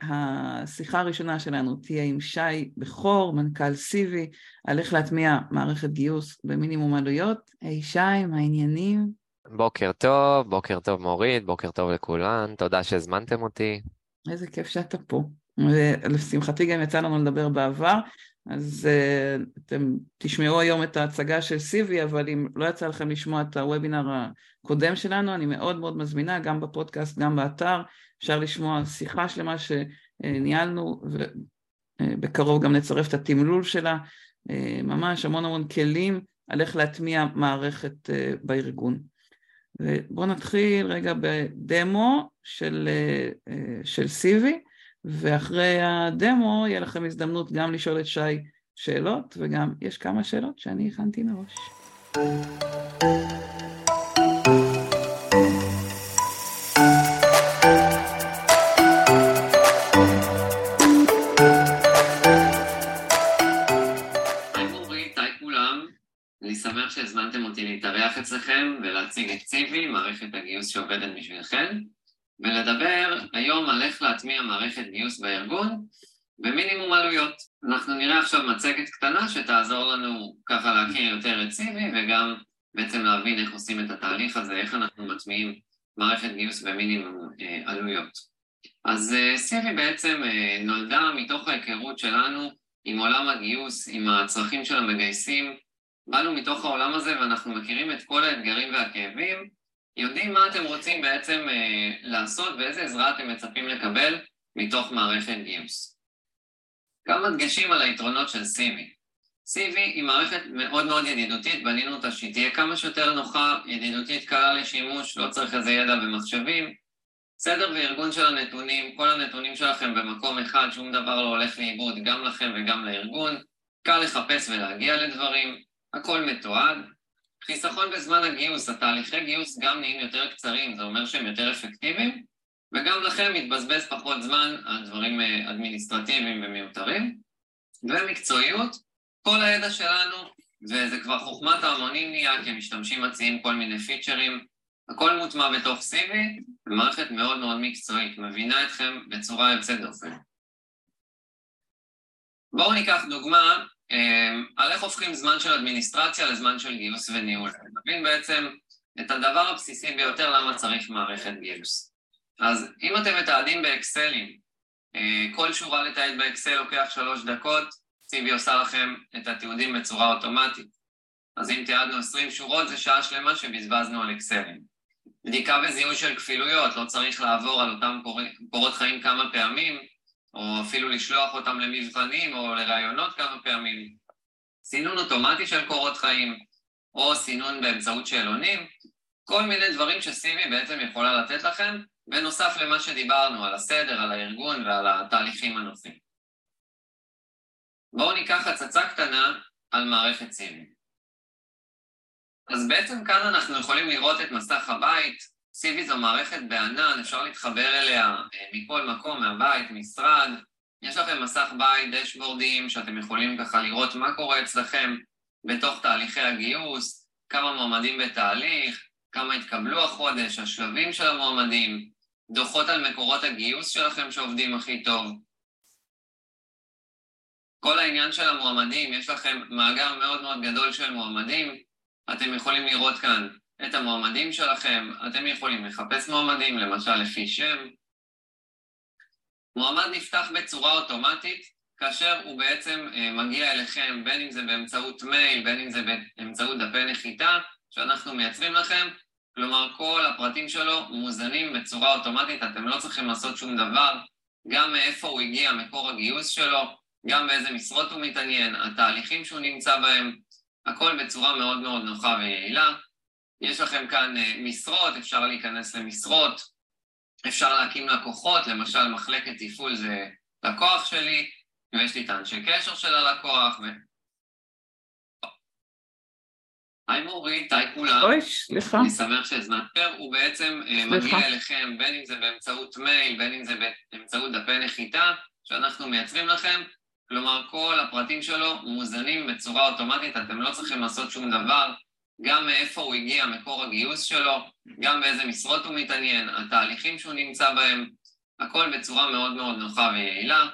השיחה הראשונה שלנו תהיה עם שי בכור, מנכ"ל סיבי, על איך להטמיע מערכת גיוס במינימום עלויות. היי שי, מה העניינים? בוקר טוב, בוקר טוב מורית, בוקר טוב לכולן, תודה שהזמנתם אותי. איזה כיף שאתה פה. ולשמחתי גם יצא לנו לדבר בעבר, אז uh, אתם תשמעו היום את ההצגה של סיבי, אבל אם לא יצא לכם לשמוע את הוובינר הקודם שלנו, אני מאוד מאוד מזמינה, גם בפודקאסט, גם באתר, אפשר לשמוע שיחה שלמה שניהלנו, ובקרוב גם נצרף את התמלול שלה, uh, ממש המון המון כלים על איך להטמיע מערכת בארגון. ובואו נתחיל רגע בדמו של, של סיבי. ואחרי הדמו יהיה לכם הזדמנות גם לשאול את שי שאלות, וגם יש כמה שאלות שאני הכנתי מראש. שהזמנתם אותי להתארח אצלכם ולהציג את ציבי, מערכת הגיוס שעובדת בשבילכם. ולדבר היום על איך להטמיע מערכת גיוס בארגון במינימום עלויות. אנחנו נראה עכשיו מצגת קטנה שתעזור לנו ככה להכיר יותר את סיבי וגם בעצם להבין איך עושים את התהליך הזה, איך אנחנו מטמיעים מערכת גיוס במינימום אה, עלויות. אז אה, סיבי בעצם אה, נולדה מתוך ההיכרות שלנו עם עולם הגיוס, עם הצרכים של המגייסים, באנו מתוך העולם הזה ואנחנו מכירים את כל האתגרים והכאבים יודעים מה אתם רוצים בעצם אה, לעשות ואיזה עזרה אתם מצפים לקבל מתוך מערכת גיוס. כמה דגשים על היתרונות של CV. CV היא מערכת מאוד מאוד ידידותית, בנינו אותה שהיא תהיה כמה שיותר נוחה, ידידותית, קלה לשימוש, לא צריך איזה ידע במחשבים. סדר וארגון של הנתונים, כל הנתונים שלכם במקום אחד, שום דבר לא הולך לאיבוד גם לכם וגם לארגון. קל לחפש ולהגיע לדברים, הכל מתועד. חיסכון בזמן הגיוס, התהליכי גיוס גם נהיים יותר קצרים, זה אומר שהם יותר אפקטיביים, וגם לכם מתבזבז פחות זמן על דברים אה, אדמיניסטרטיביים ומיותרים. ומקצועיות, כל הידע שלנו, וזה כבר חוכמת ההמונים נהיה, כי המשתמשים מציעים כל מיני פיצ'רים, הכל מוטמע בתוך CV, ומערכת מאוד מאוד מקצועית, מבינה אתכם בצורה יוצאת דופן. בואו ניקח דוגמה על איך הופכים זמן של אדמיניסטרציה לזמן של גיוס וניהול. נבין בעצם את הדבר הבסיסי ביותר למה צריך מערכת גיוס. אז אם אתם מתעדים באקסלים, אה, כל שורה לתעד באקסל לוקח שלוש דקות, ציבי עושה לכם את התיעודים בצורה אוטומטית. אז אם תיעדנו 20 שורות זה שעה שלמה שבזבזנו על אקסלים. בדיקה וזיהוי של כפילויות, לא צריך לעבור על אותם קורות חיים כמה פעמים, או אפילו לשלוח אותם למבחנים או לראיונות כמה פעמים. סינון אוטומטי של קורות חיים, או סינון באמצעות שאלונים, כל מיני דברים שסימי בעצם יכולה לתת לכם, בנוסף למה שדיברנו על הסדר, על הארגון ועל התהליכים הנושאים. בואו ניקח הצצה קטנה על מערכת סימי. אז בעצם כאן אנחנו יכולים לראות את מסך הבית, CV זו מערכת בענן, אפשר להתחבר אליה אה, מכל מקום, מהבית, משרד. יש לכם מסך בית, דשבורדים, שאתם יכולים ככה לראות מה קורה אצלכם בתוך תהליכי הגיוס, כמה מועמדים בתהליך, כמה התקבלו החודש, השלבים של המועמדים, דוחות על מקורות הגיוס שלכם שעובדים הכי טוב. כל העניין של המועמדים, יש לכם מאגר מאוד מאוד גדול של מועמדים, אתם יכולים לראות כאן את המועמדים שלכם, אתם יכולים לחפש מועמדים, למשל לפי שם. מועמד נפתח בצורה אוטומטית כאשר הוא בעצם אה, מגיע אליכם, בין אם זה באמצעות מייל, בין אם זה באמצעות דפי נחיתה, שאנחנו מייצרים לכם, כלומר כל הפרטים שלו מוזנים בצורה אוטומטית, אתם לא צריכים לעשות שום דבר, גם מאיפה הוא הגיע, מקור הגיוס שלו, גם באיזה משרות הוא מתעניין, התהליכים שהוא נמצא בהם, הכל בצורה מאוד מאוד נוחה ויעילה. יש לכם כאן אה, משרות, אפשר להיכנס למשרות, אפשר להקים לקוחות, למשל מחלקת תפעול זה לקוח שלי, ויש לי את האנשי קשר של הלקוח, ו... היי מורית, היי כולם. אוי, סליחה. אני שמח שהזמנתם. הוא בעצם אה. מגיע אליכם, בין אם זה באמצעות מייל, בין אם זה באמצעות דפי נחיתה, שאנחנו מייצרים לכם. כלומר, כל הפרטים שלו מוזנים בצורה אוטומטית, אתם לא צריכים לעשות שום דבר. גם מאיפה הוא הגיע, מקור הגיוס שלו, גם באיזה משרות הוא מתעניין, התהליכים שהוא נמצא בהם, הכל בצורה מאוד מאוד נוחה ויעילה.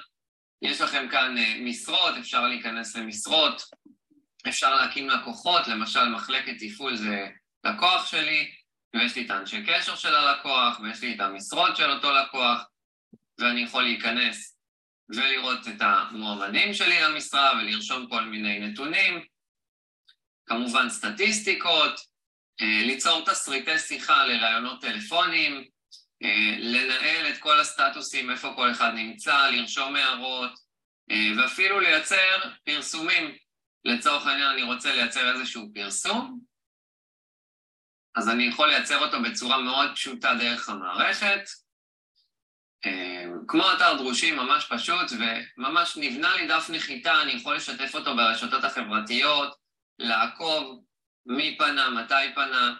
יש לכם כאן אה, משרות, אפשר להיכנס למשרות, אפשר להקים לקוחות, למשל מחלקת תפעול זה לקוח שלי, ויש לי את האנשי קשר של הלקוח, ויש לי את המשרות של אותו לקוח, ואני יכול להיכנס ולראות את המועמדים שלי למשרה ולרשום כל מיני נתונים, כמובן סטטיסטיקות, אה, ליצור תסריטי שיחה לראיונות טלפונים, אה, לנהל את כל הסטטוסים, איפה כל אחד נמצא, לרשום הערות, אה, ואפילו לייצר פרסומים. לצורך העניין אני רוצה לייצר איזשהו פרסום, אז אני יכול לייצר אותו בצורה מאוד פשוטה דרך המערכת, כמו אתר דרושים, ממש פשוט, וממש נבנה לי דף נחיתה, אני יכול לשתף אותו ברשתות החברתיות, לעקוב מי פנה, מתי פנה,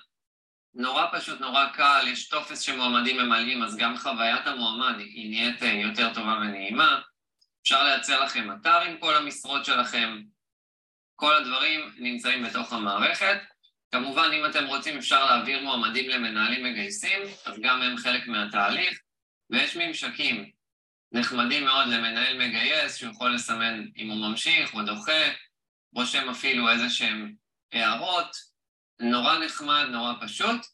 נורא פשוט, נורא קל, יש טופס שמועמדים ממלאים, אז גם חוויית המועמד היא נהיית אה, יותר טובה ונעימה. אפשר לייצר לכם אתר עם כל המשרות שלכם, כל הדברים נמצאים בתוך המערכת. כמובן, אם אתם רוצים, אפשר להעביר מועמדים למנהלים מגייסים, אז גם הם חלק מהתהליך, ויש ממשקים נחמדים מאוד למנהל מגייס, שהוא יכול לסמן אם הוא ממשיך או דוחה, רושם אפילו איזה שהם הערות, נורא נחמד, נורא פשוט.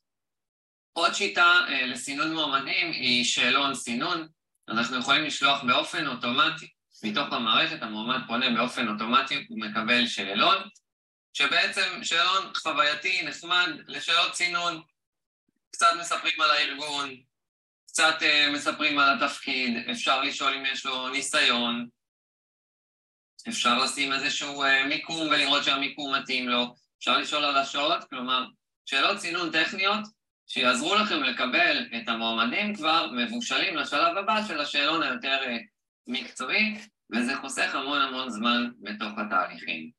עוד שיטה אה, לסינון מועמדים היא שאלון סינון. אנחנו יכולים לשלוח באופן אוטומטי, מתוך המערכת המועמד פונה באופן אוטומטי, הוא מקבל שאלון, שבעצם שאלון חווייתי, נחמד, לשאלות סינון, קצת מספרים על הארגון, קצת uh, מספרים על התפקיד, אפשר לשאול אם יש לו ניסיון, אפשר לשים איזשהו uh, מיקום ולראות שהמיקום מתאים לו, אפשר לשאול על השעות, כלומר, שאלות סינון טכניות שיעזרו לכם לקבל את המועמדים כבר מבושלים לשלב הבא של השאלון היותר אה, מקצועי, וזה חוסך המון המון זמן בתוך התהליכים.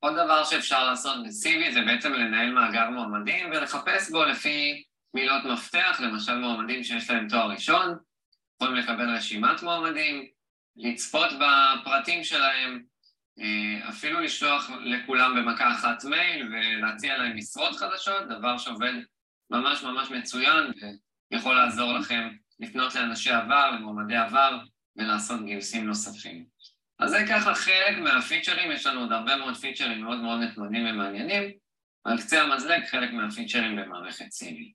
עוד דבר שאפשר לעשות ב-CV זה בעצם לנהל מאגר מועמדים ולחפש בו לפי מילות מפתח, למשל מועמדים שיש להם תואר ראשון, יכולים לקבל רשימת מועמדים, לצפות בפרטים שלהם, אה, אפילו לשלוח לכולם במכה אחת מייל ולהציע להם משרות חדשות, דבר שעובד ממש ממש מצוין ויכול לעזור לכם לפנות לאנשי עבר, למועמדי עבר ולעשות גיוסים נוספים. אז זה ככה חלק מהפיצ'רים, יש לנו עוד הרבה מאוד פיצ'רים מאוד מאוד נחמדים ומעניינים, על קצה המזלג חלק מהפיצ'רים במערכת סיבי.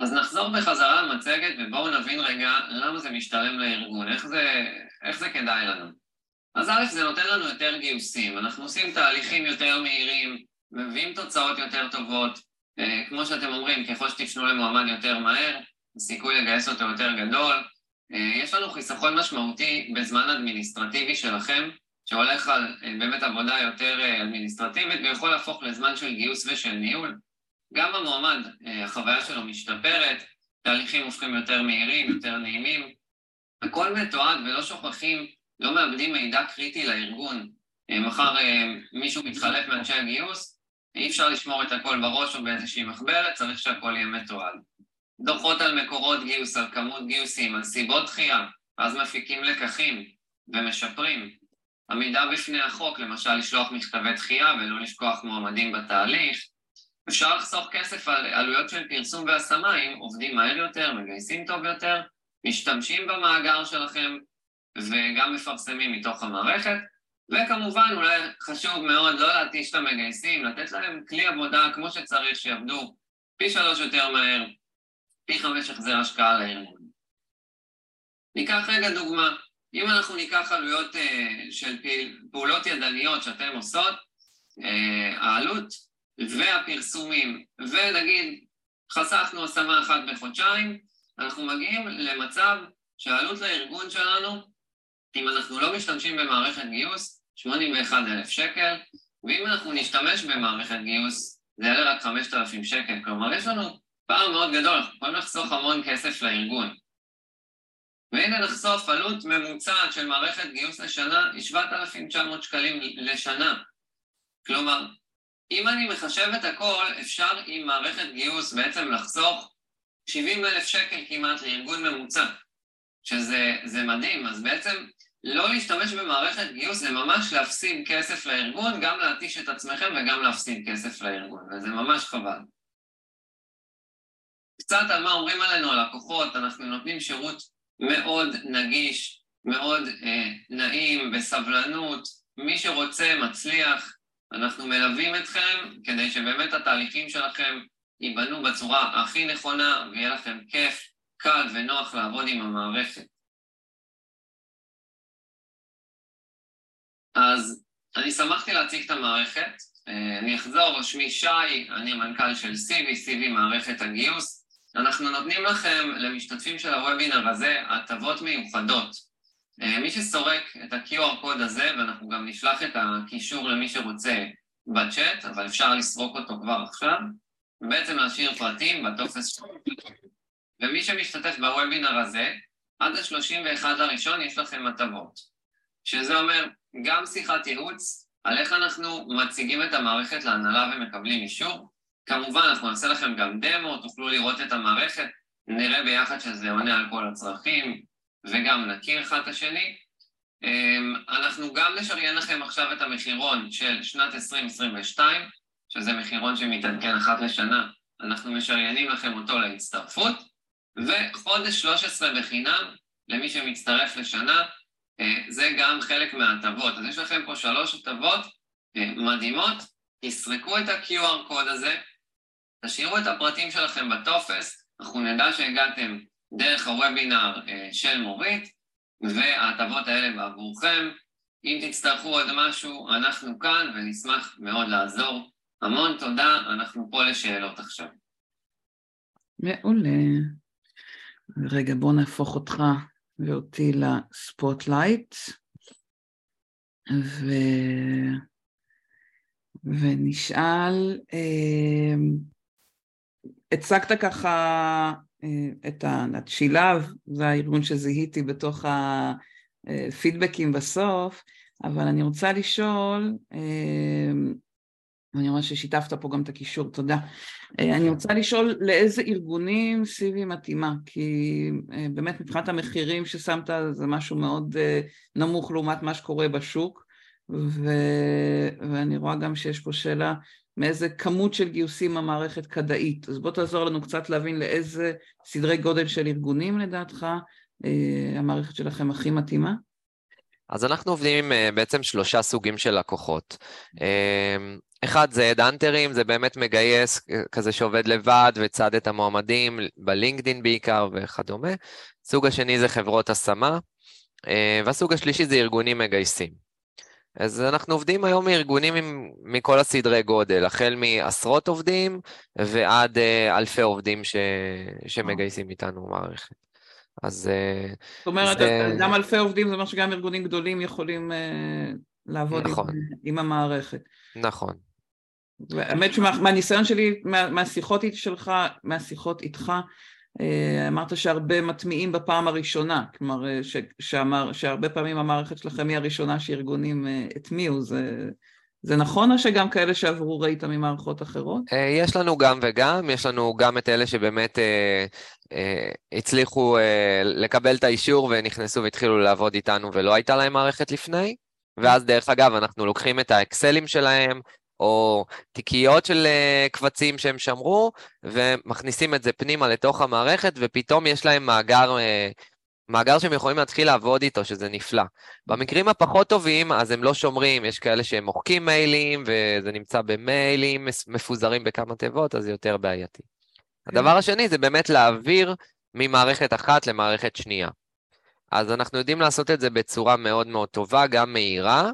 אז נחזור בחזרה למצגת ובואו נבין רגע למה זה משתלם לארגון, איך זה, איך זה כדאי לנו. אז א', זה נותן לנו יותר גיוסים, אנחנו עושים תהליכים יותר מהירים, מביאים תוצאות יותר טובות, אה, כמו שאתם אומרים, ככל שתפנו למועמד יותר מהר, הסיכוי לגייס אותו יותר גדול. אה, יש לנו חיסכון משמעותי בזמן אדמיניסטרטיבי שלכם, שהולך על אה, באמת עבודה יותר אדמיניסטרטיבית ויכול להפוך לזמן של גיוס ושל ניהול. גם המועמד, החוויה שלו משתפרת, תהליכים הופכים יותר מהירים, יותר נעימים. הכל מתועד ולא שוכחים לא מאבדים מידע קריטי לארגון. אה, מחר אה, מישהו מתחלף מאנשי הגיוס, אי אפשר לשמור את הכל בראש או באיזושהי מחברת, צריך שהכל יהיה מתועד. דוחות על מקורות גיוס, על כמות גיוסים, על סיבות דחייה, אז מפיקים לקחים ומשפרים. עמידה בפני החוק, למשל לשלוח מכתבי דחייה ולא לשכוח מועמדים בתהליך. אפשר לחסוך כסף על עלויות של פרסום והשמה אם עובדים מהר יותר, מגייסים טוב יותר, משתמשים במאגר שלכם וגם מפרסמים מתוך המערכת, וכמובן אולי חשוב מאוד לא להתיש את המגייסים, לתת להם כלי עבודה כמו שצריך, שיעבדו פי שלוש יותר מהר, פי חמש החזר השקעה לארגון. ניקח רגע דוגמה, אם אנחנו ניקח עלויות uh, של פעולות ידניות שאתן עושות, uh, העלות והפרסומים, ונגיד חסכנו השמה אחת בחודשיים, אנחנו מגיעים למצב שהעלות לארגון שלנו אם אנחנו לא משתמשים במערכת גיוס, 81,000 שקל, ואם אנחנו נשתמש במערכת גיוס, זה יעלה רק 5,000 שקל. כלומר, יש לנו פער מאוד גדול, אנחנו יכולים לחסוך המון כסף לארגון. והנה נחשוף עלות ממוצעת של מערכת גיוס לשנה היא 7,900 שקלים לשנה. כלומר, אם אני מחשב את הכל, אפשר עם מערכת גיוס בעצם לחסוך 70 אלף שקל כמעט לארגון ממוצע, שזה מדהים. אז בעצם לא להשתמש במערכת גיוס זה ממש להפסיד כסף לארגון, גם להתיש את עצמכם וגם להפסיד כסף לארגון, וזה ממש חבל. קצת על מה אומרים עלינו הלקוחות, אנחנו נותנים שירות מאוד נגיש, מאוד אה, נעים, בסבלנות, מי שרוצה מצליח, אנחנו מלווים אתכם כדי שבאמת התהליכים שלכם ייבנו בצורה הכי נכונה ויהיה לכם כיף, קל ונוח לעבוד עם המערכת. אז אני שמחתי להציג את המערכת. אה, אני אחזור, שמי שי, אני המנכ"ל של סיבי, סיבי מערכת הגיוס. אנחנו נותנים לכם, למשתתפים של הוובינר הזה, הטבות מיוחדות. אה, מי שסורק את ה-QR קוד הזה, ואנחנו גם נשלח את הקישור למי שרוצה בצ'אט, אבל אפשר לסרוק אותו כבר עכשיו, ובעצם להשאיר פרטים בטופס ומי שמשתתף בוובינר הזה, עד ה-31 לראשון יש לכם הטבות. שזה אומר גם שיחת ייעוץ על איך אנחנו מציגים את המערכת להנהלה ומקבלים אישור. כמובן, אנחנו נעשה לכם גם דמו, תוכלו לראות את המערכת, נראה ביחד שזה עונה על כל הצרכים, וגם נכיר אחד את השני. אמ, אנחנו גם נשריין לכם עכשיו את המחירון של שנת 2022, שזה מחירון שמתעדכן אחת לשנה, אנחנו משריינים לכם אותו להצטרפות, וחודש 13 בחינם למי שמצטרף לשנה, אה, זה גם חלק מההטבות. אז יש לכם פה שלוש הטבות אה, מדהימות, תסרקו את ה-QR קוד הזה, תשאירו את הפרטים שלכם בטופס, אנחנו נדע שהגעתם דרך הוובינר אה, של מורית, וההטבות האלה בעבורכם. אם תצטרכו עוד משהו, אנחנו כאן ונשמח מאוד לעזור. המון תודה, אנחנו פה לשאלות עכשיו. מעולה. רגע, בוא נהפוך אותך ואותי לספוטלייט, ו... ונשאל, אה, הצגת ככה את השילב, זה הארגון שזיהיתי בתוך הפידבקים בסוף, אבל אני רוצה לשאול, אה, ואני רואה ששיתפת פה גם את הקישור, תודה. אה, אני רוצה לשאול לאיזה ארגונים סיבי מתאימה, כי אה, באמת מבחינת המחירים ששמת זה משהו מאוד אה, נמוך לעומת מה שקורה בשוק, ו... ואני רואה גם שיש פה שאלה מאיזה כמות של גיוסים המערכת כדאית. אז בוא תעזור לנו קצת להבין לאיזה סדרי גודל של ארגונים לדעתך המערכת שלכם הכי מתאימה. אז אנחנו עובדים עם בעצם שלושה סוגים של לקוחות. אחד זה הדאנטרים, זה באמת מגייס כזה שעובד לבד וצד את המועמדים בלינקדין בעיקר וכדומה. סוג השני זה חברות השמה, אה, והסוג השלישי זה ארגונים מגייסים. אז אנחנו עובדים היום מארגונים עם, מכל הסדרי גודל, החל מעשרות עובדים ועד אה, אלפי עובדים ש, שמגייסים איתנו מערכת. אז... אה, זאת אומרת, זה... גם אלפי עובדים, זה אומר שגם ארגונים גדולים יכולים לעבוד נכון. עם, עם המערכת. נכון. האמת שמהניסיון שלי, מה, מהשיחות שלך, מהשיחות איתך, אה, אמרת שהרבה מטמיעים בפעם הראשונה, כלומר אה, ש, שאמר, שהרבה פעמים המערכת שלכם היא הראשונה שארגונים אה, הטמיעו, זה, זה נכון או שגם כאלה שעברו ראית ממערכות אחרות? יש לנו גם וגם, יש לנו גם את אלה שבאמת אה, אה, הצליחו אה, לקבל את האישור ונכנסו והתחילו לעבוד איתנו ולא הייתה להם מערכת לפני, ואז דרך אגב אנחנו לוקחים את האקסלים שלהם, או תיקיות של uh, קבצים שהם שמרו, ומכניסים את זה פנימה לתוך המערכת, ופתאום יש להם מאגר, uh, מאגר שהם יכולים להתחיל לעבוד איתו, שזה נפלא. במקרים הפחות טובים, אז הם לא שומרים, יש כאלה שהם מוחקים מיילים, וזה נמצא במיילים מפוזרים בכמה תיבות, אז זה יותר בעייתי. כן. הדבר השני זה באמת להעביר ממערכת אחת למערכת שנייה. אז אנחנו יודעים לעשות את זה בצורה מאוד מאוד טובה, גם מהירה,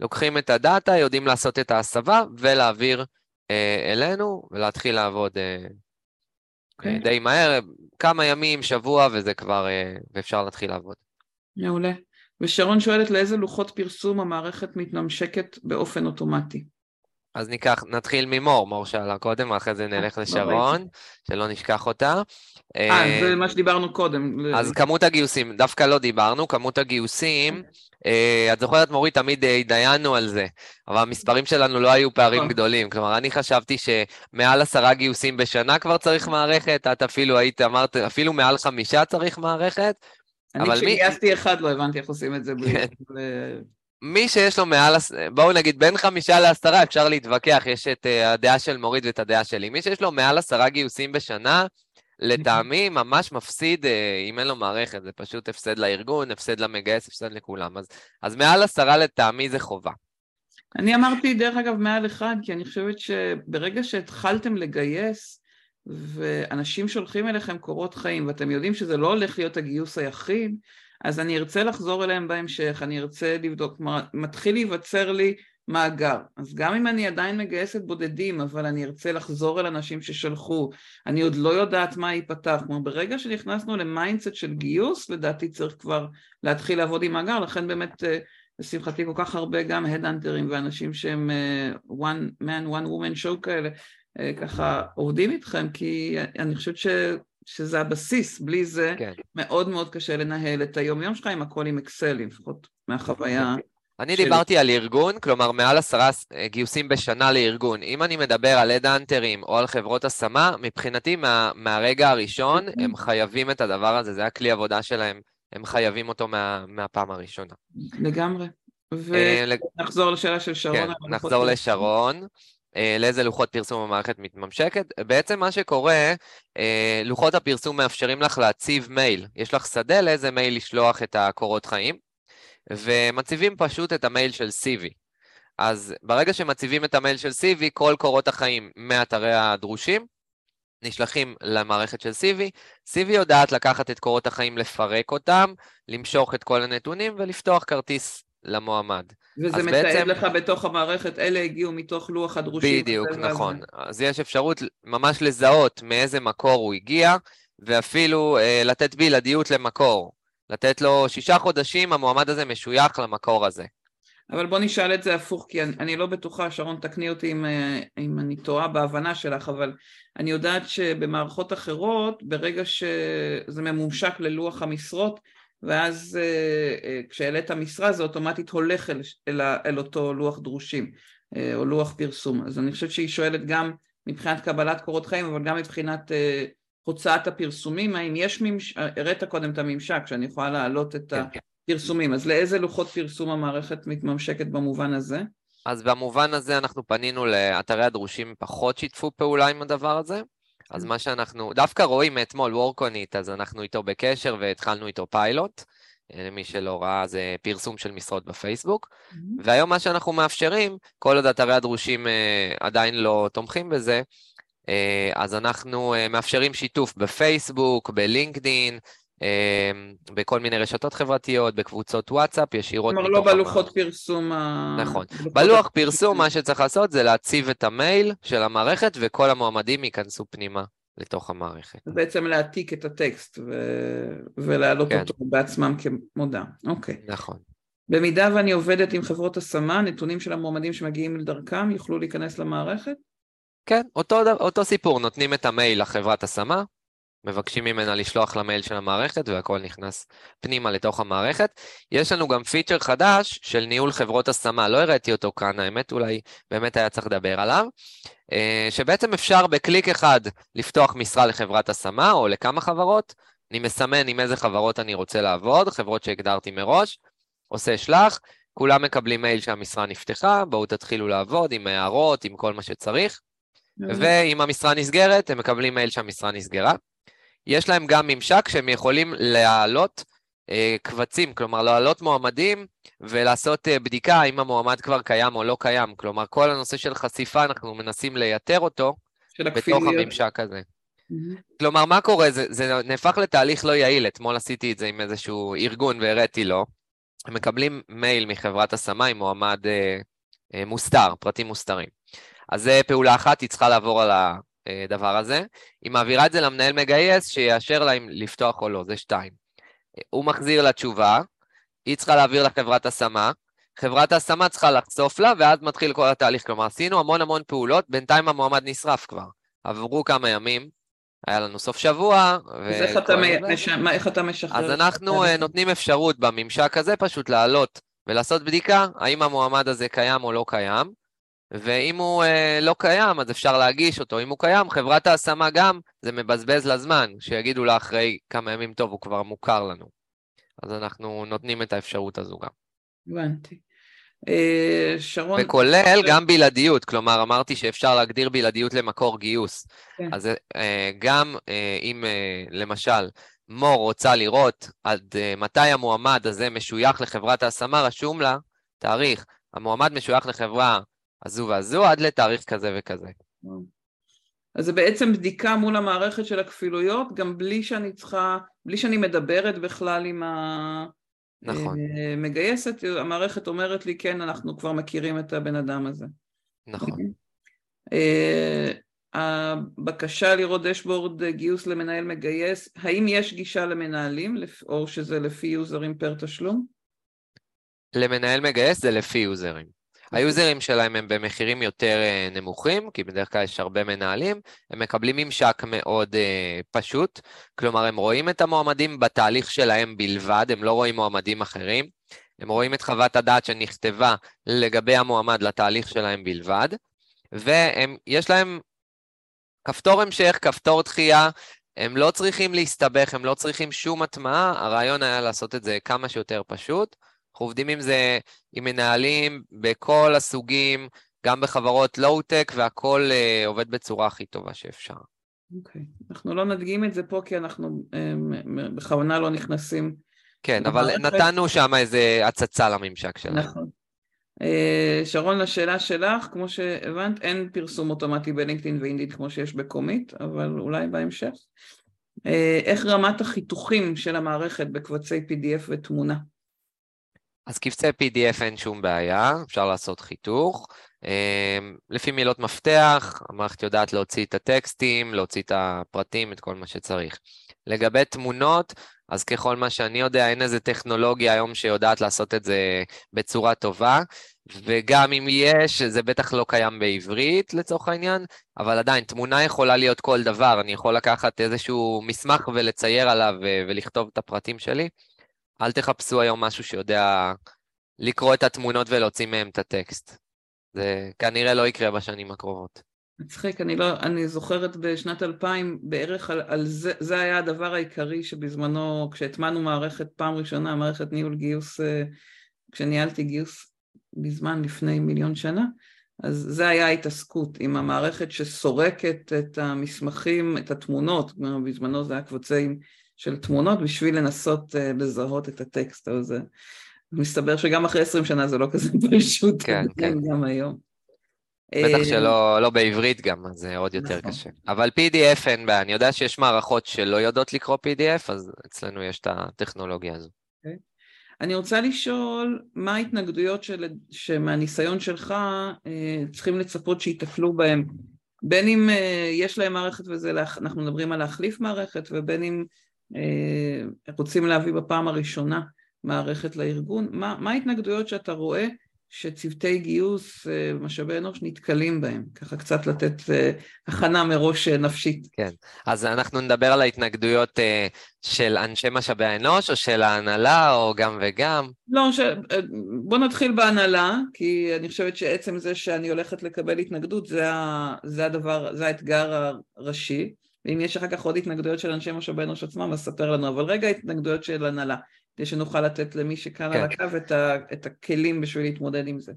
לוקחים את הדאטה, יודעים לעשות את ההסבה ולהעביר אה, אלינו ולהתחיל לעבוד אה, okay. אה, אוקיי. די מהר, כמה ימים, שבוע, וזה כבר, אה, ואפשר להתחיל לעבוד. מעולה. ושרון שואלת לאיזה לוחות פרסום המערכת מתנמשקת באופן אוטומטי. אז ניקח, נתחיל ממור, מור שאלה קודם, ואחרי זה נלך אה, לשרון, שלא נשכח אותה. אה, זה מה שדיברנו קודם. אז כמות הגיוסים, דווקא לא דיברנו, כמות הגיוסים, אה, את זוכרת, מורי, תמיד התדיינו על זה, אבל המספרים שלנו לא היו פערים נכון. גדולים. כלומר, אני חשבתי שמעל עשרה גיוסים בשנה כבר צריך מערכת, את אפילו היית, אמרת, אפילו מעל חמישה צריך מערכת. אני כשגייסתי. אחד לא הבנתי איך עושים את זה בלי... מי שיש לו מעל, בואו נגיד בין חמישה לעשרה, אפשר להתווכח, יש את uh, הדעה של מוריד ואת הדעה שלי. מי שיש לו מעל עשרה גיוסים בשנה, לטעמי ממש מפסיד אה, אם אין לו מערכת, זה פשוט הפסד לארגון, הפסד למגייס, הפסד לכולם. אז, אז מעל עשרה לטעמי זה חובה. אני אמרתי דרך אגב מעל אחד, כי אני חושבת שברגע שהתחלתם לגייס, ואנשים שולחים אליכם קורות חיים, ואתם יודעים שזה לא הולך להיות הגיוס היחיד, אז אני ארצה לחזור אליהם בהמשך, אני ארצה לבדוק, כלומר, מתחיל להיווצר לי מאגר. אז גם אם אני עדיין מגייסת בודדים, אבל אני ארצה לחזור אל אנשים ששלחו, אני עוד לא יודעת מה ייפתח. כלומר, ברגע שנכנסנו ל mindset של גיוס, לדעתי צריך כבר להתחיל לעבוד עם מאגר, לכן באמת, אה, לשמחתי, כל כך הרבה גם headhunter ים ואנשים שהם אה, one man, one woman show כאלה, אה, ככה עובדים איתכם, כי אני חושבת ש... שזה הבסיס, בלי זה כן. מאוד מאוד קשה לנהל את היום-יום שלך עם הכל עם אקסלים, לפחות מהחוויה. אני של... דיברתי על ארגון, כלומר מעל עשרה אה, גיוסים בשנה לארגון. אם אני מדבר על headhunter ים או על חברות השמה, מבחינתי מה, מהרגע הראשון mm-hmm. הם חייבים את הדבר הזה, זה הכלי עבודה שלהם, הם חייבים אותו מה, מהפעם הראשונה. לגמרי. ונחזור אה, לשאלה של שרון. כן, נחזור לשרון. אה, לאיזה לוחות פרסום המערכת מתממשקת. בעצם מה שקורה, אה, לוחות הפרסום מאפשרים לך להציב מייל. יש לך שדה לאיזה מייל לשלוח את הקורות חיים, ומציבים פשוט את המייל של CV. אז ברגע שמציבים את המייל של CV, כל קורות החיים מאתרי הדרושים נשלחים למערכת של CV. CV יודעת לקחת את קורות החיים, לפרק אותם, למשוך את כל הנתונים ולפתוח כרטיס למועמד. וזה מתעד בעצם... לך בתוך המערכת, אלה הגיעו מתוך לוח הדרושים. בדיוק, נכון. הזה. אז יש אפשרות ממש לזהות מאיזה מקור הוא הגיע, ואפילו אה, לתת בלעדיות למקור. לתת לו שישה חודשים, המועמד הזה משוייך למקור הזה. אבל בוא נשאל את זה הפוך, כי אני, אני לא בטוחה, שרון תקני אותי אם, אה, אם אני טועה בהבנה שלך, אבל אני יודעת שבמערכות אחרות, ברגע שזה ממומשק ללוח המשרות, ואז אה, אה, כשהעלית משרה זה אוטומטית הולך אל, אל, אל אותו לוח דרושים אה, או לוח פרסום. אז אני חושבת שהיא שואלת גם מבחינת קבלת קורות חיים, אבל גם מבחינת הוצאת הפרסומים, האם יש ממשק, הראת קודם את הממשק שאני יכולה להעלות את כן, כן. הפרסומים, אז לאיזה לוחות פרסום המערכת מתממשקת במובן הזה? אז במובן הזה אנחנו פנינו לאתרי הדרושים פחות שיתפו פעולה עם הדבר הזה. אז מה שאנחנו, דווקא רואים מאתמול וורקוניט, אז אנחנו איתו בקשר והתחלנו איתו פיילוט. אה, למי שלא ראה, זה פרסום של משרות בפייסבוק. Mm-hmm. והיום מה שאנחנו מאפשרים, כל עוד אתרי הדרושים אה, עדיין לא תומכים בזה, אה, אז אנחנו אה, מאפשרים שיתוף בפייסבוק, בלינקדין, בכל מיני רשתות חברתיות, בקבוצות וואטסאפ, ישירות מתוך... כלומר, לא בלוחות המ... פרסום ה... נכון. בלוח פרסום, מה שצריך לעשות זה להציב את המייל של המערכת, וכל המועמדים ייכנסו פנימה לתוך המערכת. בעצם להעתיק את הטקסט ו... ולהעלות כן. אותו בעצמם כמודע. אוקיי. נכון. במידה ואני עובדת עם חברות השמה, נתונים של המועמדים שמגיעים לדרכם יוכלו להיכנס למערכת? כן, אותו, אותו סיפור, נותנים את המייל לחברת השמה, מבקשים ממנה לשלוח למייל של המערכת והכל נכנס פנימה לתוך המערכת. יש לנו גם פיצ'ר חדש של ניהול חברות השמה, לא הראיתי אותו כאן, האמת אולי באמת היה צריך לדבר עליו, אה, שבעצם אפשר בקליק אחד לפתוח משרה לחברת השמה או לכמה חברות, אני מסמן עם איזה חברות אני רוצה לעבוד, חברות שהגדרתי מראש, עושה שלח, כולם מקבלים מייל שהמשרה נפתחה, בואו תתחילו לעבוד עם הערות, עם כל מה שצריך. ואם המשרה נסגרת, הם מקבלים מייל שהמשרה נסגרה. יש להם גם ממשק שהם יכולים להעלות אה, קבצים, כלומר להעלות מועמדים ולעשות אה, בדיקה האם המועמד כבר קיים או לא קיים. כלומר, כל הנושא של חשיפה, אנחנו מנסים לייתר אותו בתוך הממשק הזה. Mm-hmm. כלומר, מה קורה? זה, זה נהפך לתהליך לא יעיל. אתמול עשיתי את זה עם איזשהו ארגון והראיתי לו. הם מקבלים מייל מחברת השמה עם מועמד אה, אה, מוסתר, פרטים מוסתרים. אז זו פעולה אחת, היא צריכה לעבור על הדבר הזה. היא מעבירה את זה למנהל מגייס, שיאשר לה אם לפתוח או לא, זה שתיים. הוא מחזיר לה תשובה, היא צריכה להעביר לחברת השמה, חברת ההשמה צריכה לחשוף לה, ואז מתחיל כל התהליך. כלומר, עשינו המון המון פעולות, בינתיים המועמד נשרף כבר. עברו כמה ימים, היה לנו סוף שבוע. אז איך אתה, מש... איך אתה משחרר? אז אנחנו uh, נותנים אפשרות בממשק הזה פשוט לעלות ולעשות בדיקה, האם המועמד הזה קיים או לא קיים. ואם הוא אה, לא קיים, אז אפשר להגיש אותו. אם הוא קיים, חברת ההשמה גם, זה מבזבז לה זמן, שיגידו לה אחרי כמה ימים, טוב, הוא כבר מוכר לנו. אז אנחנו נותנים את האפשרות הזו גם. הבנתי. אה, שרון... וכולל גם בלעדיות, כלומר, אמרתי שאפשר להגדיר בלעדיות למקור גיוס. כן. אז אה, גם אה, אם למשל מור רוצה לראות עד מתי המועמד הזה משוייך לחברת ההשמה, רשום לה תאריך, המועמד משוייך לחברה הזו והזו עד לתאריך כזה וכזה. אז זה בעצם בדיקה מול המערכת של הכפילויות, גם בלי שאני צריכה, בלי שאני מדברת בכלל עם נכון. המגייסת, אה, המערכת אומרת לי, כן, אנחנו כבר מכירים את הבן אדם הזה. נכון. אה, הבקשה לראות דשבורד גיוס למנהל מגייס, האם יש גישה למנהלים, או שזה לפי יוזרים פר תשלום? למנהל מגייס זה לפי יוזרים. היוזרים שלהם הם במחירים יותר אה, נמוכים, כי בדרך כלל יש הרבה מנהלים, הם מקבלים ממשק מאוד uh, פשוט, כלומר הם רואים את המועמדים בתהליך שלהם בלבד, הם לא רואים מועמדים אחרים, הם רואים את חוות הדעת שנכתבה לגבי המועמד לתהליך שלהם בלבד, ויש להם כפתור המשך, כפתור דחייה, הם לא צריכים להסתבך, הם לא צריכים שום הטמעה, הרעיון היה לעשות את זה כמה שיותר פשוט. אנחנו עובדים עם זה, עם מנהלים בכל הסוגים, גם בחברות לואו-טק, והכול uh, עובד בצורה הכי טובה שאפשר. אוקיי. Okay. אנחנו לא נדגים את זה פה, כי אנחנו um, בכוונה לא נכנסים. כן, אבל נתנו שם איזה הצצה לממשק שלנו. נכון. Uh, שרון, לשאלה שלך, כמו שהבנת, אין פרסום אוטומטי בלינקדאין ואינדיד כמו שיש בקומית, אבל אולי בהמשך. Uh, איך רמת החיתוכים של המערכת בקבצי PDF ותמונה? אז קבצי PDF אין שום בעיה, אפשר לעשות חיתוך. אמ, לפי מילות מפתח, המערכת יודעת להוציא את הטקסטים, להוציא את הפרטים, את כל מה שצריך. לגבי תמונות, אז ככל מה שאני יודע, אין איזה טכנולוגיה היום שיודעת לעשות את זה בצורה טובה, וגם אם יש, זה בטח לא קיים בעברית לצורך העניין, אבל עדיין, תמונה יכולה להיות כל דבר, אני יכול לקחת איזשהו מסמך ולצייר עליו ולכתוב את הפרטים שלי. אל תחפשו היום משהו שיודע לקרוא את התמונות ולהוציא מהם את הטקסט. זה כנראה לא יקרה בשנים הקרובות. מצחיק, אני, לא, אני זוכרת בשנת 2000 בערך על, על זה, זה היה הדבר העיקרי שבזמנו, כשהטמנו מערכת פעם ראשונה, מערכת ניהול גיוס, אה, כשניהלתי גיוס בזמן לפני מיליון שנה, אז זה היה ההתעסקות עם המערכת שסורקת את המסמכים, את התמונות, בזמנו זה היה קבוצים של תמונות בשביל לנסות uh, לזהות את הטקסט הזה. מסתבר שגם אחרי עשרים שנה זה לא כזה פשוט, כן, כן. גם היום. בטח אה, שלא לא בעברית גם, אז זה עוד יותר נכון. קשה. אבל PDF אין בעיה, אני יודע שיש מערכות שלא יודעות לקרוא PDF, אז אצלנו יש את הטכנולוגיה הזו. Okay. אוקיי. אני רוצה לשאול, מה ההתנגדויות של, שמהניסיון שלך אה, צריכים לצפות שיטפלו בהם? בין אם יש להם מערכת וזה, אנחנו מדברים על להחליף מערכת, ובין אם אה, רוצים להביא בפעם הראשונה מערכת לארגון, מה, מה ההתנגדויות שאתה רואה שצוותי גיוס, אה, משאבי אנוש, נתקלים בהם? ככה קצת לתת אה, הכנה מראש נפשית. כן, אז אנחנו נדבר על ההתנגדויות של אנשי משאבי האנוש, או של ההנהלה, או גם וגם? לא, ש... בוא נתחיל בהנהלה, כי אני חושבת שעצם זה שאני הולכת לקבל התנגדות, זה, ה... זה הדבר, זה האתגר הראשי. ואם יש אחר כך עוד התנגדויות של אנשי משאבי אנוש עצמם, אז ספר לנו, אבל רגע התנגדויות של הנהלה, כדי שנוכל לתת למי שכאן כן. על הקו את, ה, את הכלים בשביל להתמודד עם זה.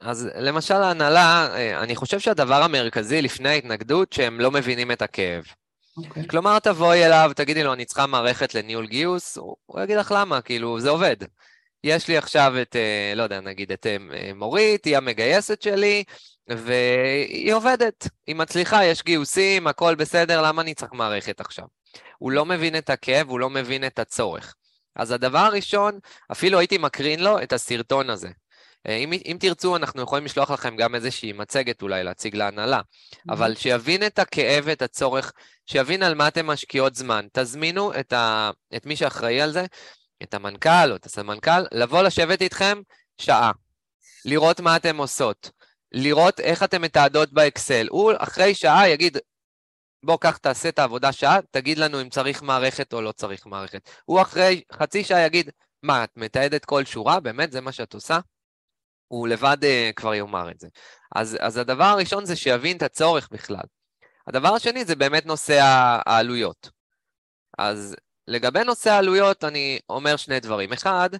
אז למשל ההנהלה, אה, אני חושב שהדבר המרכזי לפני ההתנגדות, שהם לא מבינים את הכאב. Okay. אוקיי. כלומר, תבואי אליו, תגידי לו, אני צריכה מערכת לניהול גיוס, הוא יגיד לך למה, כאילו, זה עובד. יש לי עכשיו את, אה, לא יודע, נגיד את אה, מורית, היא המגייסת שלי, והיא עובדת, היא מצליחה, יש גיוסים, הכל בסדר, למה אני צריך מערכת עכשיו? הוא לא מבין את הכאב, הוא לא מבין את הצורך. אז הדבר הראשון, אפילו הייתי מקרין לו את הסרטון הזה. אה, אם, אם תרצו, אנחנו יכולים לשלוח לכם גם איזושהי מצגת אולי להציג להנהלה, mm-hmm. אבל שיבין את הכאב ואת הצורך, שיבין על מה אתם משקיעות זמן. תזמינו את, ה, את מי שאחראי על זה, את המנכ"ל או את הסמנכ"ל, לבוא לשבת איתכם שעה, לראות מה אתם עושות. לראות איך אתם מתעדות באקסל. הוא אחרי שעה יגיד, בוא, קח, תעשה את העבודה שעה, תגיד לנו אם צריך מערכת או לא צריך מערכת. הוא אחרי חצי שעה יגיד, מה, את מתעדת כל שורה? באמת, זה מה שאת עושה? הוא לבד uh, כבר יאמר את זה. אז, אז הדבר הראשון זה שיבין את הצורך בכלל. הדבר השני זה באמת נושא העלויות. אז לגבי נושא העלויות אני אומר שני דברים. אחד,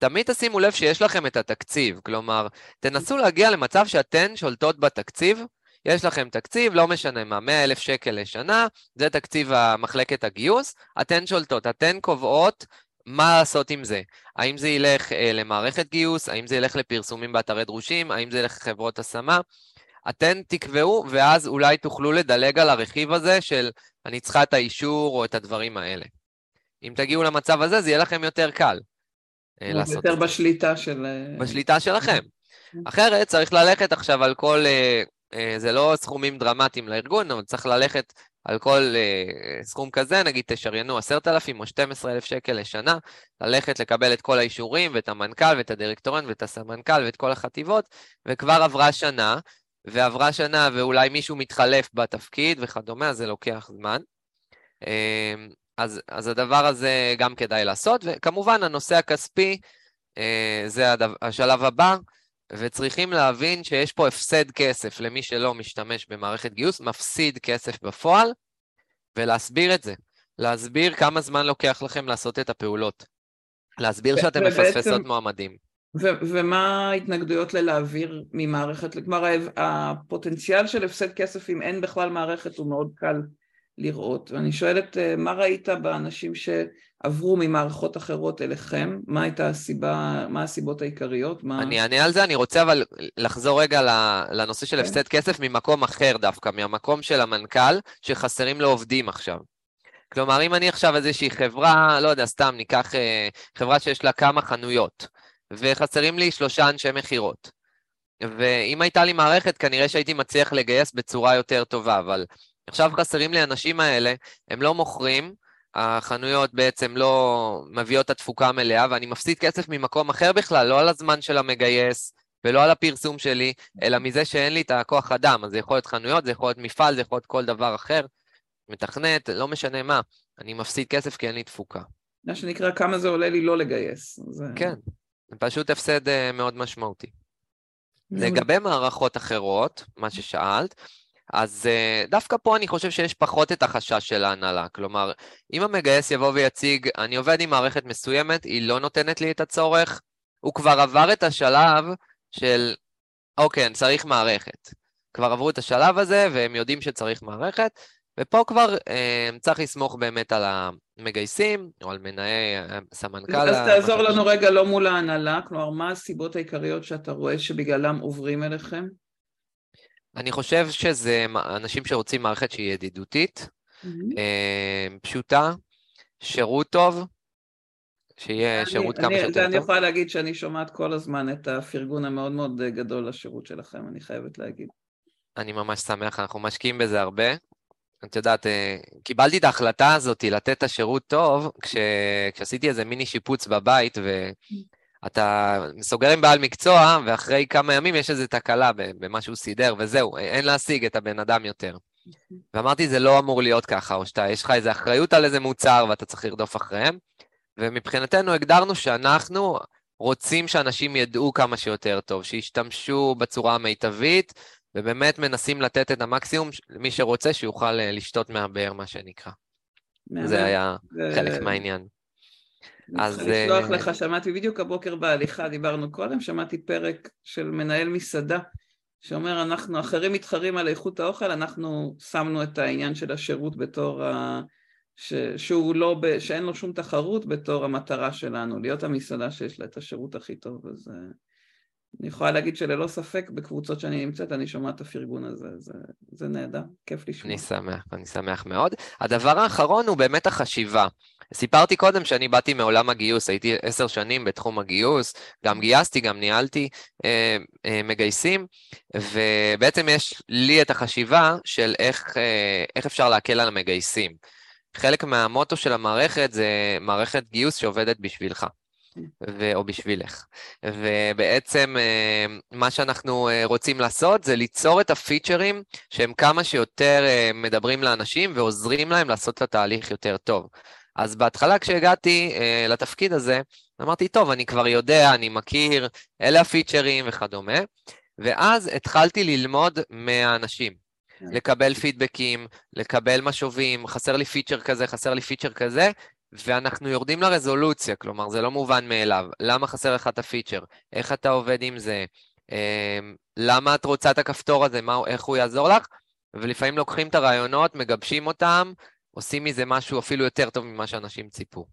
תמיד תשימו לב שיש לכם את התקציב, כלומר, תנסו להגיע למצב שאתן שולטות בתקציב, יש לכם תקציב, לא משנה מה, 100 אלף שקל לשנה, זה תקציב מחלקת הגיוס, אתן שולטות, אתן קובעות מה לעשות עם זה. האם זה ילך אה, למערכת גיוס, האם זה ילך לפרסומים באתרי דרושים, האם זה ילך לחברות השמה. אתן תקבעו, ואז אולי תוכלו לדלג על הרכיב הזה של אני צריכה את האישור או את הדברים האלה. אם תגיעו למצב הזה, זה יהיה לכם יותר קל. אה, לעשות יותר בשליטה של... אה, בשליטה שלכם. כן. אחרת צריך ללכת עכשיו על כל... אה, זה לא סכומים דרמטיים לארגון, אבל צריך ללכת על כל סכום כזה, נגיד תשריינו 10,000 או 12,000 שקל לשנה, ללכת לקבל את כל האישורים ואת המנכ"ל ואת הדירקטוריון ואת הסמנכ"ל ואת כל החטיבות, וכבר עברה שנה, ועברה שנה ואולי מישהו מתחלף בתפקיד וכדומה, אז זה לוקח זמן. אז, אז הדבר הזה גם כדאי לעשות, וכמובן הנושא הכספי אה, זה הדבר, השלב הבא, וצריכים להבין שיש פה הפסד כסף למי שלא משתמש במערכת גיוס, מפסיד כסף בפועל, ולהסביר את זה. להסביר כמה זמן לוקח לכם לעשות את הפעולות. להסביר שאתם מפספסות מועמדים. ומה ההתנגדויות ללהעביר ממערכת, כלומר הפוטנציאל של הפסד כסף אם אין בכלל מערכת הוא מאוד קל לראות, ואני שואלת אה, מה ראית באנשים שעברו ממערכות אחרות אליכם, מה הייתה הסיבה, מה הסיבות העיקריות? מה... אני אענה על זה, אני רוצה אבל לחזור רגע לנושא של כן. הפסד כסף ממקום אחר דווקא, מהמקום של המנכ"ל שחסרים לו עובדים עכשיו. כלומר, אם אני עכשיו איזושהי חברה, לא יודע, סתם ניקח אה, חברה שיש לה כמה חנויות, וחסרים לי שלושה אנשי מכירות. ואם הייתה לי מערכת, כנראה שהייתי מצליח לגייס בצורה יותר טובה, אבל עכשיו חסרים לי האנשים האלה, הם לא מוכרים, החנויות בעצם לא מביאות את התפוקה המלאה, ואני מפסיד כסף ממקום אחר בכלל, לא על הזמן של המגייס, ולא על הפרסום שלי, אלא מזה שאין לי את הכוח אדם. אז זה יכול להיות חנויות, זה יכול להיות מפעל, זה יכול להיות כל דבר אחר, מתכנת, לא משנה מה. אני מפסיד כסף כי אין לי תפוקה. מה שנקרא, כמה זה עולה לי לא לגייס. זה... כן, זה פשוט הפסד uh, מאוד משמעותי. לגבי מערכות אחרות, מה ששאלת, אז uh, דווקא פה אני חושב שיש פחות את החשש של ההנהלה. כלומר, אם המגייס יבוא ויציג, אני עובד עם מערכת מסוימת, היא לא נותנת לי את הצורך, הוא כבר עבר את השלב של, אוקיי, אני צריך מערכת. כבר עברו את השלב הזה, והם יודעים שצריך מערכת, ופה כבר uh, צריך לסמוך באמת על המגייסים, או על מנהי אה, סמנכ"ל. אז תעזור לנו רגע לא מול ההנהלה, כלומר, מה הסיבות העיקריות שאתה רואה שבגללם עוברים אליכם? אני חושב שזה אנשים שרוצים מערכת שהיא ידידותית, mm-hmm. פשוטה, שירות טוב, שיהיה אני, שירות אני, כמה שיותר טוב. אני יכולה להגיד שאני שומעת כל הזמן את הפרגון המאוד מאוד גדול לשירות שלכם, אני חייבת להגיד. אני ממש שמח, אנחנו משקיעים בזה הרבה. את יודעת, אה, קיבלתי את ההחלטה הזאת לתת את השירות טוב, כש... כשעשיתי איזה מיני שיפוץ בבית, ו... אתה סוגר עם בעל מקצוע, ואחרי כמה ימים יש איזו תקלה במה שהוא סידר, וזהו, אין להשיג את הבן אדם יותר. ואמרתי, זה לא אמור להיות ככה, או שאתה, יש לך איזו אחריות על איזה מוצר ואתה צריך לרדוף אחריהם. ומבחינתנו הגדרנו שאנחנו רוצים שאנשים ידעו כמה שיותר טוב, שישתמשו בצורה המיטבית, ובאמת מנסים לתת את המקסימום למי שרוצה שיוכל אה, לשתות מהבאר, מה שנקרא. זה היה חלק מהעניין. אז... אני לשלוח uh... לך, שמעתי בדיוק הבוקר בהליכה, דיברנו קודם, שמעתי פרק של מנהל מסעדה, שאומר, אנחנו, אחרים מתחרים על איכות האוכל, אנחנו שמנו את העניין של השירות בתור ה... ש... שהוא לא, ב... שאין לו שום תחרות בתור המטרה שלנו, להיות המסעדה שיש לה את השירות הכי טוב, אז uh, אני יכולה להגיד שללא ספק בקבוצות שאני נמצאת, אני שומעת את הפרגון הזה, זה, זה נהדר, כיף לשמוע. אני שמח, אני שמח מאוד. הדבר האחרון הוא באמת החשיבה. סיפרתי קודם שאני באתי מעולם הגיוס, הייתי עשר שנים בתחום הגיוס, גם גייסתי, גם ניהלתי אה, אה, מגייסים, ובעצם יש לי את החשיבה של איך, אה, איך אפשר להקל על המגייסים. חלק מהמוטו של המערכת זה מערכת גיוס שעובדת בשבילך. ו... או בשבילך. ובעצם אה, מה שאנחנו אה, רוצים לעשות זה ליצור את הפיצ'רים שהם כמה שיותר אה, מדברים לאנשים ועוזרים להם לעשות את התהליך יותר טוב. אז בהתחלה כשהגעתי uh, לתפקיד הזה, אמרתי, טוב, אני כבר יודע, אני מכיר, אלה הפיצ'רים וכדומה, ואז התחלתי ללמוד מהאנשים. כן. לקבל פידבקים, לקבל משובים, חסר לי פיצ'ר כזה, חסר לי פיצ'ר כזה, ואנחנו יורדים לרזולוציה, כלומר, זה לא מובן מאליו. למה חסר לך את הפיצ'ר? איך אתה עובד עם זה? אמ, למה את רוצה את הכפתור הזה? מה, איך הוא יעזור לך? ולפעמים לוקחים את הרעיונות, מגבשים אותם, עושים מזה משהו אפילו יותר טוב ממה שאנשים ציפו.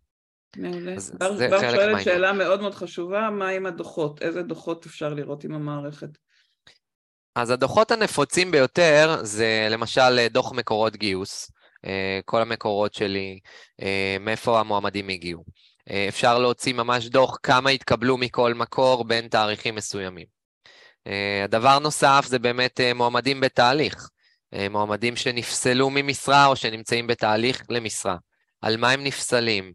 מעולה. בר שואלת שאלה מאוד מאוד חשובה, מה עם הדוחות? איזה דוחות אפשר לראות עם המערכת? אז הדוחות הנפוצים ביותר זה למשל דוח מקורות גיוס, אה, כל המקורות שלי, אה, מאיפה המועמדים הגיעו. אה, אפשר להוציא ממש דוח כמה התקבלו מכל מקור בין תאריכים מסוימים. הדבר נוסף זה באמת מועמדים בתהליך, מועמדים שנפסלו ממשרה או שנמצאים בתהליך למשרה. על מה הם נפסלים?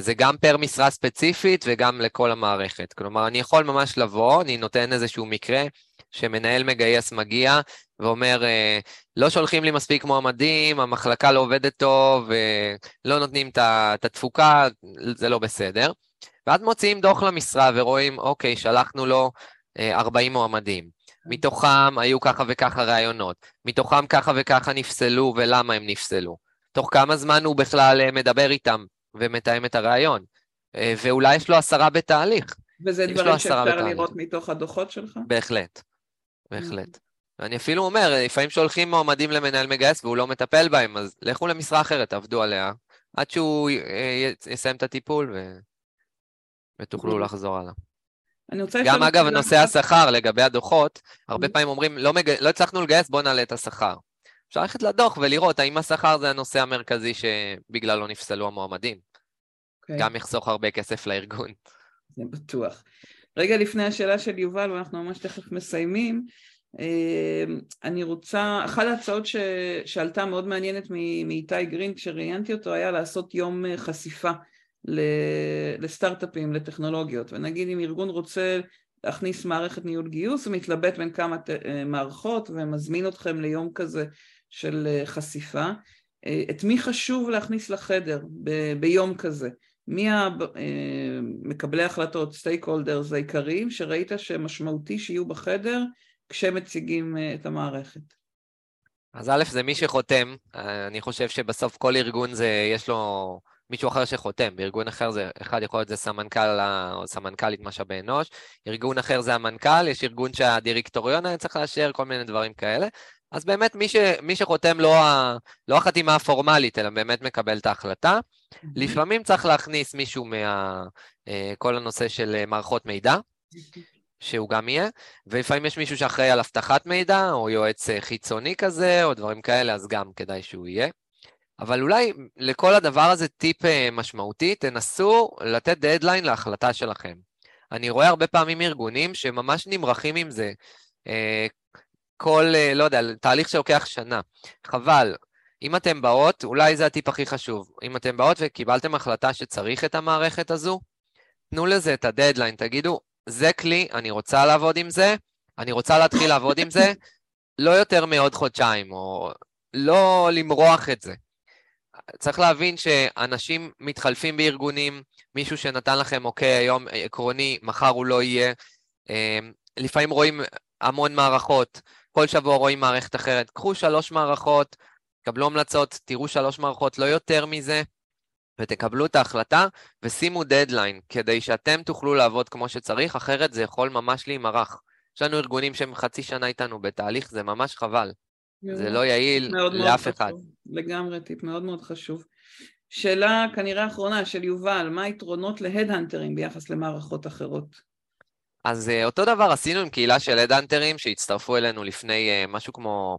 זה גם פר משרה ספציפית וגם לכל המערכת. כלומר, אני יכול ממש לבוא, אני נותן איזשהו מקרה, שמנהל מגייס מגיע ואומר, אה, לא שולחים לי מספיק מועמדים, המחלקה לא עובדת טוב, אה, לא נותנים את התפוקה, זה לא בסדר. ואז מוציאים דוח למשרה ורואים, אוקיי, שלחנו לו 40 אה, מועמדים. מתוכם היו ככה וככה ראיונות, מתוכם ככה וככה נפסלו ולמה הם נפסלו. תוך כמה זמן הוא בכלל מדבר איתם ומתאם את הראיון. ואולי יש לו עשרה בתהליך. וזה דברים שאפשר לראות מתוך הדוחות שלך? בהחלט. בהחלט. ואני אפילו אומר, לפעמים שולחים מועמדים למנהל מגייס והוא לא מטפל בהם, אז לכו למשרה אחרת, תעבדו עליה, עד שהוא יסיים את הטיפול ו... ותוכלו לחזור הלאה. אני רוצה גם אגב, נושא השכר לגבי הדוחות, הרבה פעמים אומרים, לא, מג... לא הצלחנו לגייס, בואו נעלה את השכר. אפשר ללכת לדוח ולראות האם השכר זה הנושא המרכזי שבגללו נפסלו המועמדים. Okay. אוקיי. גם יחסוך הרבה כסף לארגון. זה בטוח. רגע לפני השאלה של יובל, ואנחנו ממש תכף מסיימים, אה, אני רוצה, אחת ההצעות ש, שעלתה מאוד מעניינת מאיתי גרין כשראיינתי אותו היה לעשות יום אה, חשיפה לסטארט-אפים, לטכנולוגיות, ונגיד אם ארגון רוצה להכניס מערכת ניהול גיוס, הוא מתלבט בין כמה אה, מערכות ומזמין אתכם ליום כזה של חשיפה. את מי חשוב להכניס לחדר ב, ביום כזה? מי מקבלי ההחלטות, סטייק הולדרס העיקריים, שראית שמשמעותי שיהיו בחדר כשמציגים אה, את המערכת? אז א', זה מי שחותם. אני חושב שבסוף כל ארגון זה, יש לו מישהו אחר שחותם. בארגון אחר זה, אחד יכול להיות זה סמנכ"ל או סמנכ"לית משאבי אנוש, ארגון אחר זה המנכ"ל, יש ארגון שהדירקטוריון היה צריך לאשר, כל מיני דברים כאלה. אז באמת מי, ש, מי שחותם לא, ה, לא החתימה הפורמלית, אלא באמת מקבל את ההחלטה. לפעמים צריך להכניס מישהו מכל אה, הנושא של אה, מערכות מידע. שהוא גם יהיה, ולפעמים יש מישהו שאחראי על אבטחת מידע, או יועץ אה, חיצוני כזה, או דברים כאלה, אז גם כדאי שהוא יהיה. אבל אולי לכל הדבר הזה טיפ משמעותי, תנסו לתת דדליין להחלטה שלכם. אני רואה הרבה פעמים ארגונים שממש נמרחים עם זה. כל, אה, לא יודע, תהליך שלוקח שנה. חבל. אם אתם באות, אולי זה הטיפ הכי חשוב. אם אתם באות וקיבלתם החלטה שצריך את המערכת הזו, תנו לזה את הדדליין, תגידו, זה כלי, אני רוצה לעבוד עם זה, אני רוצה להתחיל לעבוד עם זה, לא יותר מעוד חודשיים, או לא למרוח את זה. צריך להבין שאנשים מתחלפים בארגונים, מישהו שנתן לכם, אוקיי, היום עקרוני, מחר הוא לא יהיה. אה, לפעמים רואים המון מערכות, כל שבוע רואים מערכת אחרת. קחו שלוש מערכות, קבלו המלצות, תראו שלוש מערכות, לא יותר מזה, ותקבלו את ההחלטה, ושימו דדליין, כדי שאתם תוכלו לעבוד כמו שצריך, אחרת זה יכול ממש להימרח. יש לנו ארגונים שהם חצי שנה איתנו בתהליך, זה ממש חבל. זה לא יעיל מאוד לאף מאוד אחד. חשוב. לגמרי, טיפ מאוד מאוד חשוב. שאלה כנראה אחרונה של יובל, מה היתרונות להדהנטרים ביחס למערכות אחרות? אז uh, אותו דבר עשינו עם קהילה של הדאנטרים שהצטרפו אלינו לפני uh, משהו כמו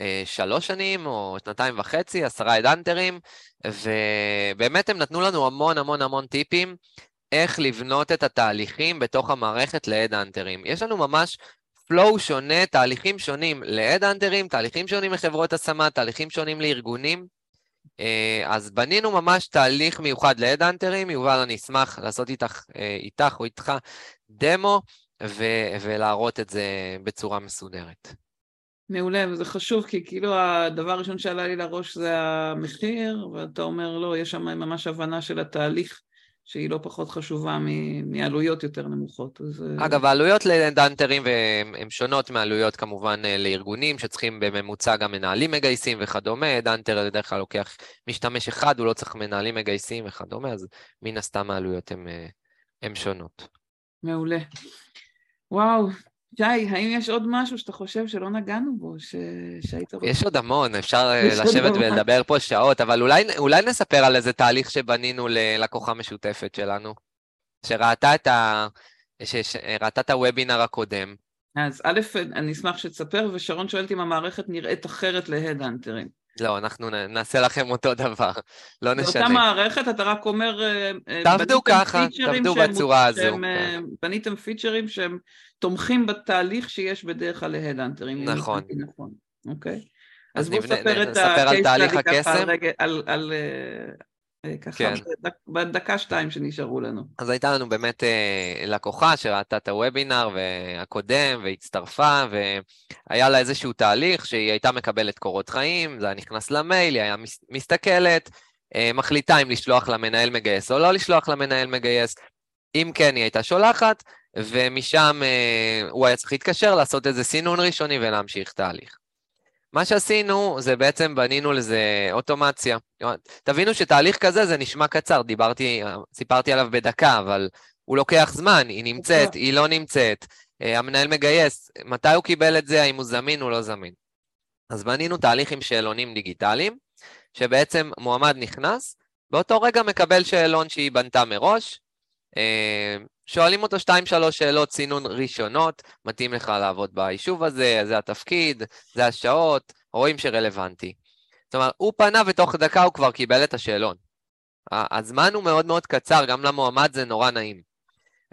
uh, שלוש שנים או שנתיים וחצי, עשרה הדאנטרים, ובאמת הם נתנו לנו המון המון המון טיפים איך לבנות את התהליכים בתוך המערכת להדאנטרים. יש לנו ממש flow שונה, תהליכים שונים להדאנטרים, תהליכים שונים לחברות השמה, תהליכים שונים לארגונים. אז בנינו ממש תהליך מיוחד להדאנטרים, יובל, אני אשמח לעשות איתך, איתך או איתך דמו ו- ולהראות את זה בצורה מסודרת. מעולה, וזה חשוב, כי כאילו הדבר הראשון שעלה לי לראש זה המחיר, ואתה אומר, לא, יש שם ממש הבנה של התהליך שהיא לא פחות חשובה מעלויות יותר נמוכות. אז... אה, אגב, העלויות לדנטרים הן שונות מעלויות כמובן אה, לארגונים שצריכים בממוצע גם מנהלים מגייסים וכדומה. דנטר בדרך כלל לוקח משתמש אחד, הוא לא צריך מנהלים מגייסים וכדומה, אז מן הסתם העלויות הן שונות. מעולה. וואו, שי, האם יש עוד משהו שאתה חושב שלא נגענו בו, ש... שהיית רוצה? יש עוד המון, אפשר אה, לשבת ולדבר פה שעות, אבל אולי, אולי נספר על איזה תהליך שבנינו ללקוחה משותפת שלנו, שראתה את, ה... שראתה את הוובינר הקודם. אז א', אני אשמח שתספר, ושרון שואלת אם המערכת נראית אחרת להד-אנטרים. לא, אנחנו נעשה לכם אותו דבר, לא נשנה. באותה מערכת אתה רק אומר... אה, אה, תעבדו ככה, תעבדו בצורה הזו. שהם, כן. בניתם פיצ'רים שהם תומכים בתהליך שיש בדרך כלל להדאנטרים. נכון. נכון, אוקיי. אז, אז בואו נספר את הקייס על הקסם. על, על, אה, ככה, כן. בדקה-שתיים שנשארו לנו. אז הייתה לנו באמת אה, לקוחה שראתה את הוובינר הקודם והצטרפה, והיה לה איזשהו תהליך שהיא הייתה מקבלת קורות חיים, זה היה נכנס למייל, היא היה מסתכלת, אה, מחליטה אם לשלוח למנהל מגייס או לא לשלוח למנהל מגייס. אם כן, היא הייתה שולחת, ומשם אה, הוא היה צריך להתקשר, לעשות איזה סינון ראשוני ולהמשיך תהליך. מה שעשינו זה בעצם בנינו לזה אוטומציה. תבינו שתהליך כזה זה נשמע קצר, דיברתי, סיפרתי עליו בדקה, אבל הוא לוקח זמן, היא נמצאת, היא לא נמצאת, אה, המנהל מגייס, מתי הוא קיבל את זה, האם הוא זמין או לא זמין. אז בנינו תהליך עם שאלונים דיגיטליים, שבעצם מועמד נכנס, באותו רגע מקבל שאלון שהיא בנתה מראש, אה, שואלים אותו שתיים שלוש שאלות סינון ראשונות, מתאים לך לעבוד ביישוב הזה, זה התפקיד, זה השעות, רואים שרלוונטי. זאת אומרת, הוא פנה ותוך דקה הוא כבר קיבל את השאלון. הזמן הוא מאוד מאוד קצר, גם למועמד זה נורא נעים.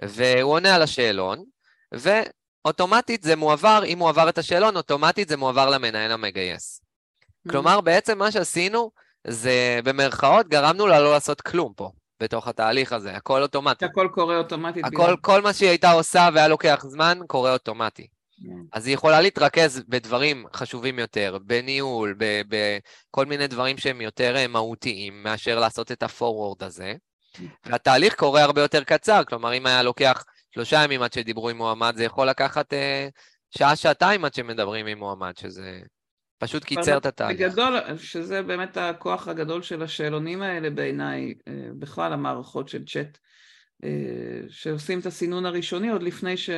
והוא עונה על השאלון, ואוטומטית זה מועבר, אם הוא עבר את השאלון, אוטומטית זה מועבר למנהל המגייס. Mm-hmm. כלומר, בעצם מה שעשינו, זה במרכאות גרמנו לה לא לעשות כלום פה. בתוך התהליך הזה, הכל אוטומטי. הכל קורה אוטומטית. הכל, בגלל... כל מה שהיא הייתה עושה והיה לוקח זמן, קורה אוטומטי. Yeah. כן. אז היא יכולה להתרכז בדברים חשובים יותר, בניהול, בכל מיני דברים שהם יותר אה, מהותיים, מאשר לעשות את הפורוורד הזה. Yeah. והתהליך קורה הרבה יותר קצר, כלומר, אם היה לוקח שלושה ימים עד שדיברו עם מועמד, זה יכול לקחת אה, שעה-שעתיים עד שמדברים עם מועמד, שזה פשוט קיצר את התהליך. בגדול, שזה באמת הכוח הגדול של השאלונים האלה בעיניי, אה, בכלל המערכות של צ'אט, אה, שעושים את הסינון הראשוני עוד לפני ש,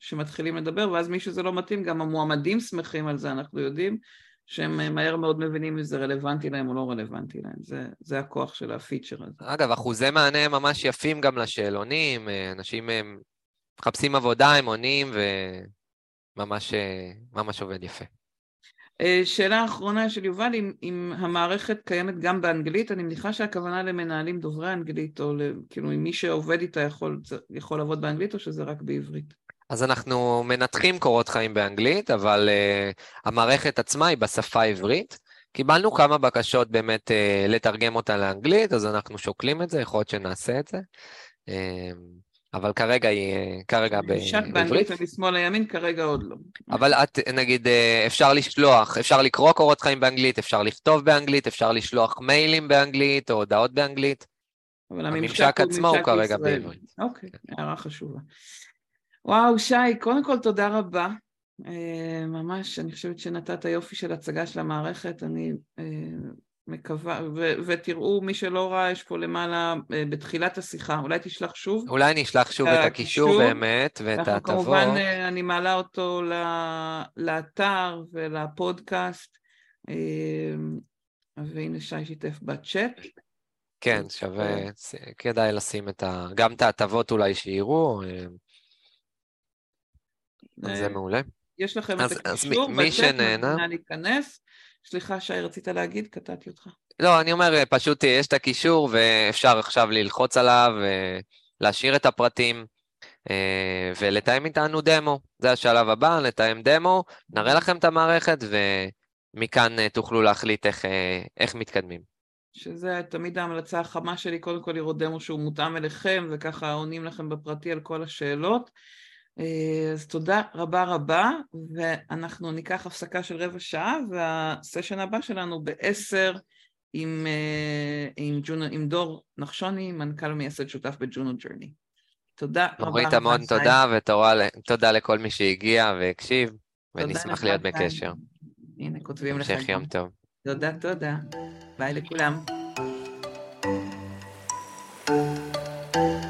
שמתחילים לדבר, ואז מי שזה לא מתאים, גם המועמדים שמחים על זה, אנחנו יודעים, שהם אה, מהר מאוד מבינים אם זה רלוונטי להם או לא רלוונטי להם. זה, זה הכוח של הפיצ'ר הזה. אגב, אחוזי מענה ממש יפים גם לשאלונים, אנשים מחפשים עבודה, הם עונים, וממש עובד יפה. אה, שאלה אחרונה של יובל, אם, אם המערכת קיימת גם באנגלית, אני מניחה שהכוונה למנהלים דוברי אנגלית, או כאילו אם מי שעובד איתה יכול, יכול לעבוד באנגלית, או שזה רק בעברית? אז אנחנו מנתחים קורות חיים באנגלית, אבל uh, המערכת עצמה היא בשפה העברית. קיבלנו כמה בקשות באמת uh, לתרגם אותה לאנגלית, אז אנחנו שוקלים את זה, יכול להיות שנעשה את זה. Uh, אבל כרגע היא, כרגע בעברית. שק באנגלית ומשמאל לימין, כרגע עוד לא. אבל את, נגיד, אה, אפשר לשלוח, אפשר לקרוא קורות חיים באנגלית, אפשר לכתוב באנגלית, אפשר לשלוח מיילים באנגלית או הודעות באנגלית. אבל הממשק עצמו הוא כרגע בעברית. אוקיי. הערה חשובה. וואו, שי, קודם כל תודה רבה. אה, ממש, אני חושבת שנתת יופי של הצגה של המערכת. אני אה, מקווה, ו- ותראו, מי שלא ראה, יש פה למעלה, אה, בתחילת השיחה, אולי תשלח שוב. אולי אני אשלח שוב את הקישור באמת, ואת ההטבות. כמובן, אה, אני מעלה אותו לאתר ולפודקאסט, אה, והנה שי שיתף בצ'אט. כן, שווה, כדאי לשים את ה... גם את ההטבות אולי שיראו, זה מעולה. יש לכם את הקישור בצ'אט, נא להיכנס. סליחה, שי, רצית להגיד? קטעתי אותך. לא, אני אומר, פשוט יש את הקישור ואפשר עכשיו ללחוץ עליו, להשאיר את הפרטים אה, ולתאם איתנו דמו. זה השלב הבא, לתאם דמו, נראה לכם את המערכת ומכאן אה, תוכלו להחליט איך, אה, איך מתקדמים. שזה תמיד ההמלצה החמה שלי, קודם כל לראות דמו שהוא מותאם אליכם, וככה עונים לכם בפרטי על כל השאלות. אה, אז תודה רבה רבה, ואנחנו ניקח הפסקה של רבע שעה, והסשן הבא שלנו בעשר עם, עם, ג'ונו, עם דור נחשוני, מנכ"ל ומייסד שותף בג'ונו ג'רני. תודה רבה. נורית המון תודה, ותודה לכל מי שהגיע והקשיב, ונשמח להיות בקשר. הנה, כותבים לך. המשך יום טוב. תודה, תודה. ביי לכולם. you